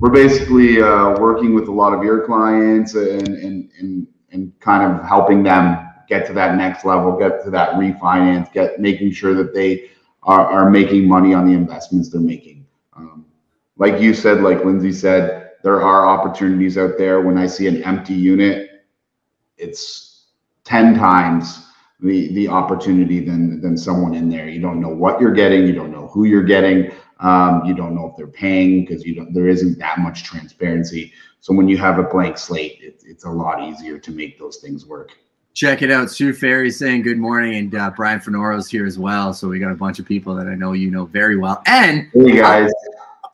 we're basically uh, working with a lot of your clients and, and and and kind of helping them get to that next level, get to that refinance, get making sure that they are, are making money on the investments they're making. Um, like you said, like Lindsay said, there are opportunities out there. When I see an empty unit, it's ten times the the opportunity than than someone in there. You don't know what you're getting. You don't know who you're getting. Um, you don't know if they're paying because you don't. There isn't that much transparency. So when you have a blank slate, it, it's a lot easier to make those things work. Check it out. Sue Ferry saying good morning, and uh, Brian Fenoro's here as well. So we got a bunch of people that I know you know very well. And hey guys,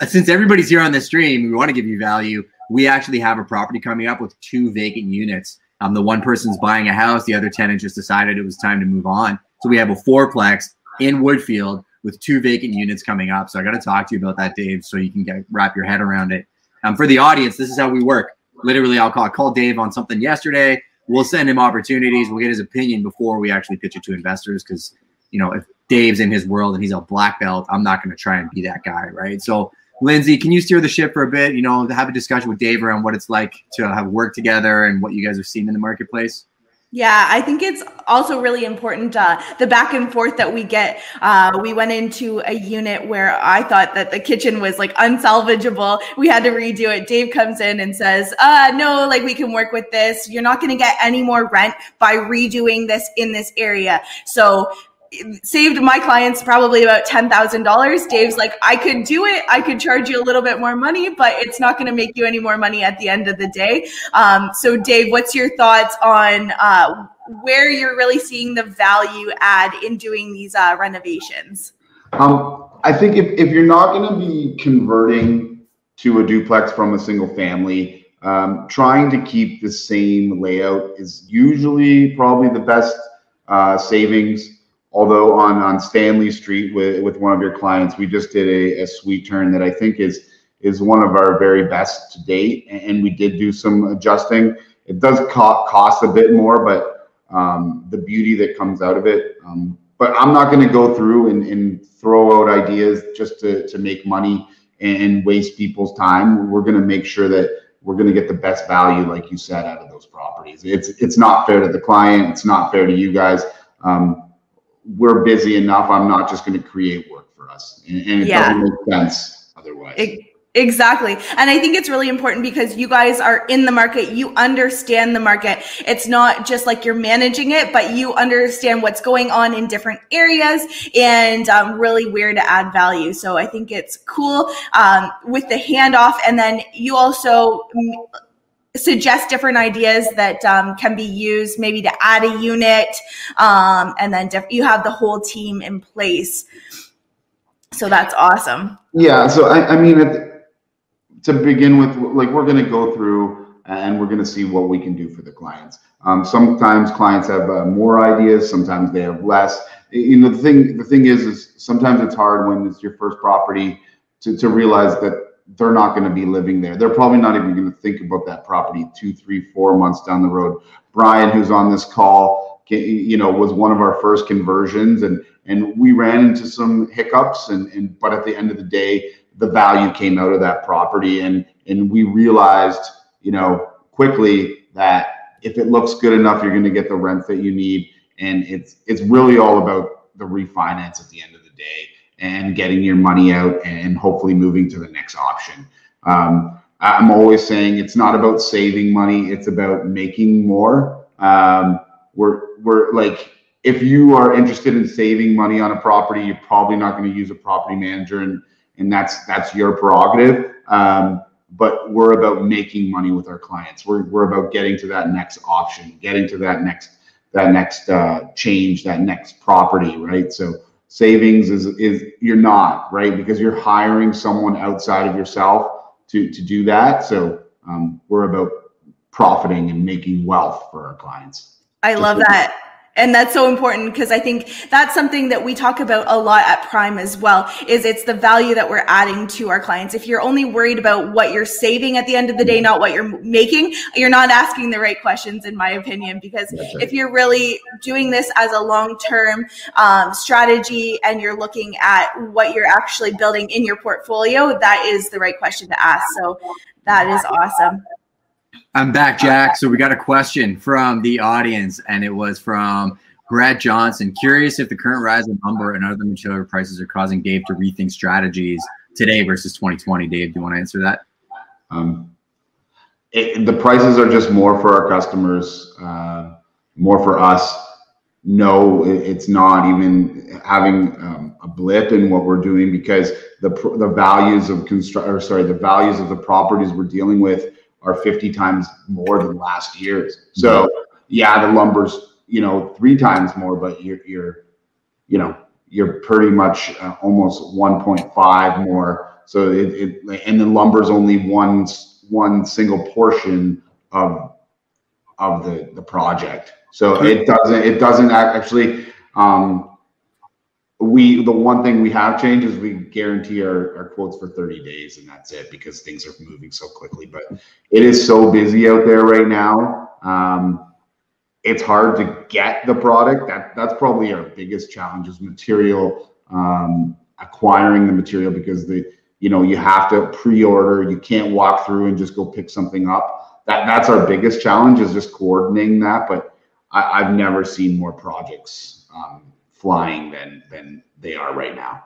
uh, since everybody's here on the stream, we want to give you value. We actually have a property coming up with two vacant units. Um, the one person's buying a house, the other tenant just decided it was time to move on. So we have a fourplex in Woodfield with two vacant units coming up. So I got to talk to you about that, Dave, so you can get wrap your head around it. Um, for the audience, this is how we work. Literally, I'll call call Dave on something yesterday. We'll send him opportunities. We'll get his opinion before we actually pitch it to investors because you know if Dave's in his world and he's a black belt, I'm not going to try and be that guy, right? So Lindsay, can you steer the ship for a bit? You know, have a discussion with Dave around what it's like to have worked together and what you guys have seen in the marketplace. Yeah, I think it's also really important uh, the back and forth that we get. Uh, we went into a unit where I thought that the kitchen was like unsalvageable. We had to redo it. Dave comes in and says, uh, "No, like we can work with this. You're not going to get any more rent by redoing this in this area." So saved my clients probably about $10,000. Dave's like, I could do it. I could charge you a little bit more money, but it's not going to make you any more money at the end of the day. Um, so, Dave, what's your thoughts on uh, where you're really seeing the value add in doing these uh, renovations? Um, I think if, if you're not going to be converting to a duplex from a single family, um, trying to keep the same layout is usually probably the best uh, savings although on on Stanley Street with with one of your clients, we just did a, a suite turn that I think is is one of our very best to date, and we did do some adjusting. It does co- cost a bit more, but um, the beauty that comes out of it. Um, but I'm not going to go through and, and throw out ideas just to, to make money and waste people's time. We're going to make sure that we're going to get the best value, like you said, out of those properties. It's it's not fair to the client. It's not fair to you guys. Um, we're busy enough. I'm not just going to create work for us, and, and it yeah. doesn't make sense otherwise. It, Exactly. And I think it's really important because you guys are in the market. You understand the market. It's not just like you're managing it, but you understand what's going on in different areas and um, really where to add value. So I think it's cool um, with the handoff. And then you also suggest different ideas that um, can be used maybe to add a unit um, and then you have the whole team in place. So that's awesome. Yeah so i, I mean to begin with like we're going to go through and we're going to see what we can do for the clients. Um, sometimes clients have uh, more ideas sometimes they have less. You know the thing the thing is is sometimes it's hard when it's your first property to, to realize that they're not going to be living there. They're probably not even going to think about that property two, three, four months down the road. Brian, who's on this call, you know, was one of our first conversions, and and we ran into some hiccups, and and but at the end of the day, the value came out of that property, and and we realized, you know, quickly that if it looks good enough, you're going to get the rent that you need, and it's it's really all about the refinance at the end of the and getting your money out and hopefully moving to the next option. Um, I'm always saying it's not about saving money; it's about making more. Um, we're we're like if you are interested in saving money on a property, you're probably not going to use a property manager, and and that's that's your prerogative. Um, but we're about making money with our clients. We're we're about getting to that next option, getting to that next that next uh, change, that next property, right? So savings is is you're not right? Because you're hiring someone outside of yourself to to do that. So um, we're about profiting and making wealth for our clients. I love that and that's so important because i think that's something that we talk about a lot at prime as well is it's the value that we're adding to our clients. If you're only worried about what you're saving at the end of the day not what you're making you're not asking the right questions in my opinion because right. if you're really doing this as a long-term um, strategy and you're looking at what you're actually building in your portfolio that is the right question to ask. So that is awesome I'm back, Jack. So we got a question from the audience, and it was from Brett Johnson. Curious if the current rise in lumber and other material prices are causing Dave to rethink strategies today versus 2020. Dave, do you want to answer that? Um, it, the prices are just more for our customers, uh, more for us. No, it, it's not even having um, a blip in what we're doing because the the values of construct or sorry, the values of the properties we're dealing with are 50 times more than last year's. So yeah, the lumber's you know three times more, but you're you're you know you're pretty much uh, almost 1.5 more. So it, it and the lumber's only one one single portion of of the the project. So it doesn't it doesn't actually um, we the one thing we have changed is we guarantee our, our quotes for 30 days and that's it because things are moving so quickly but it is so busy out there right now. Um, it's hard to get the product. That that's probably our biggest challenge is material um, acquiring the material because the you know you have to pre-order. You can't walk through and just go pick something up. That that's our biggest challenge is just coordinating that but I, have never seen more projects um, flying than than they are right now.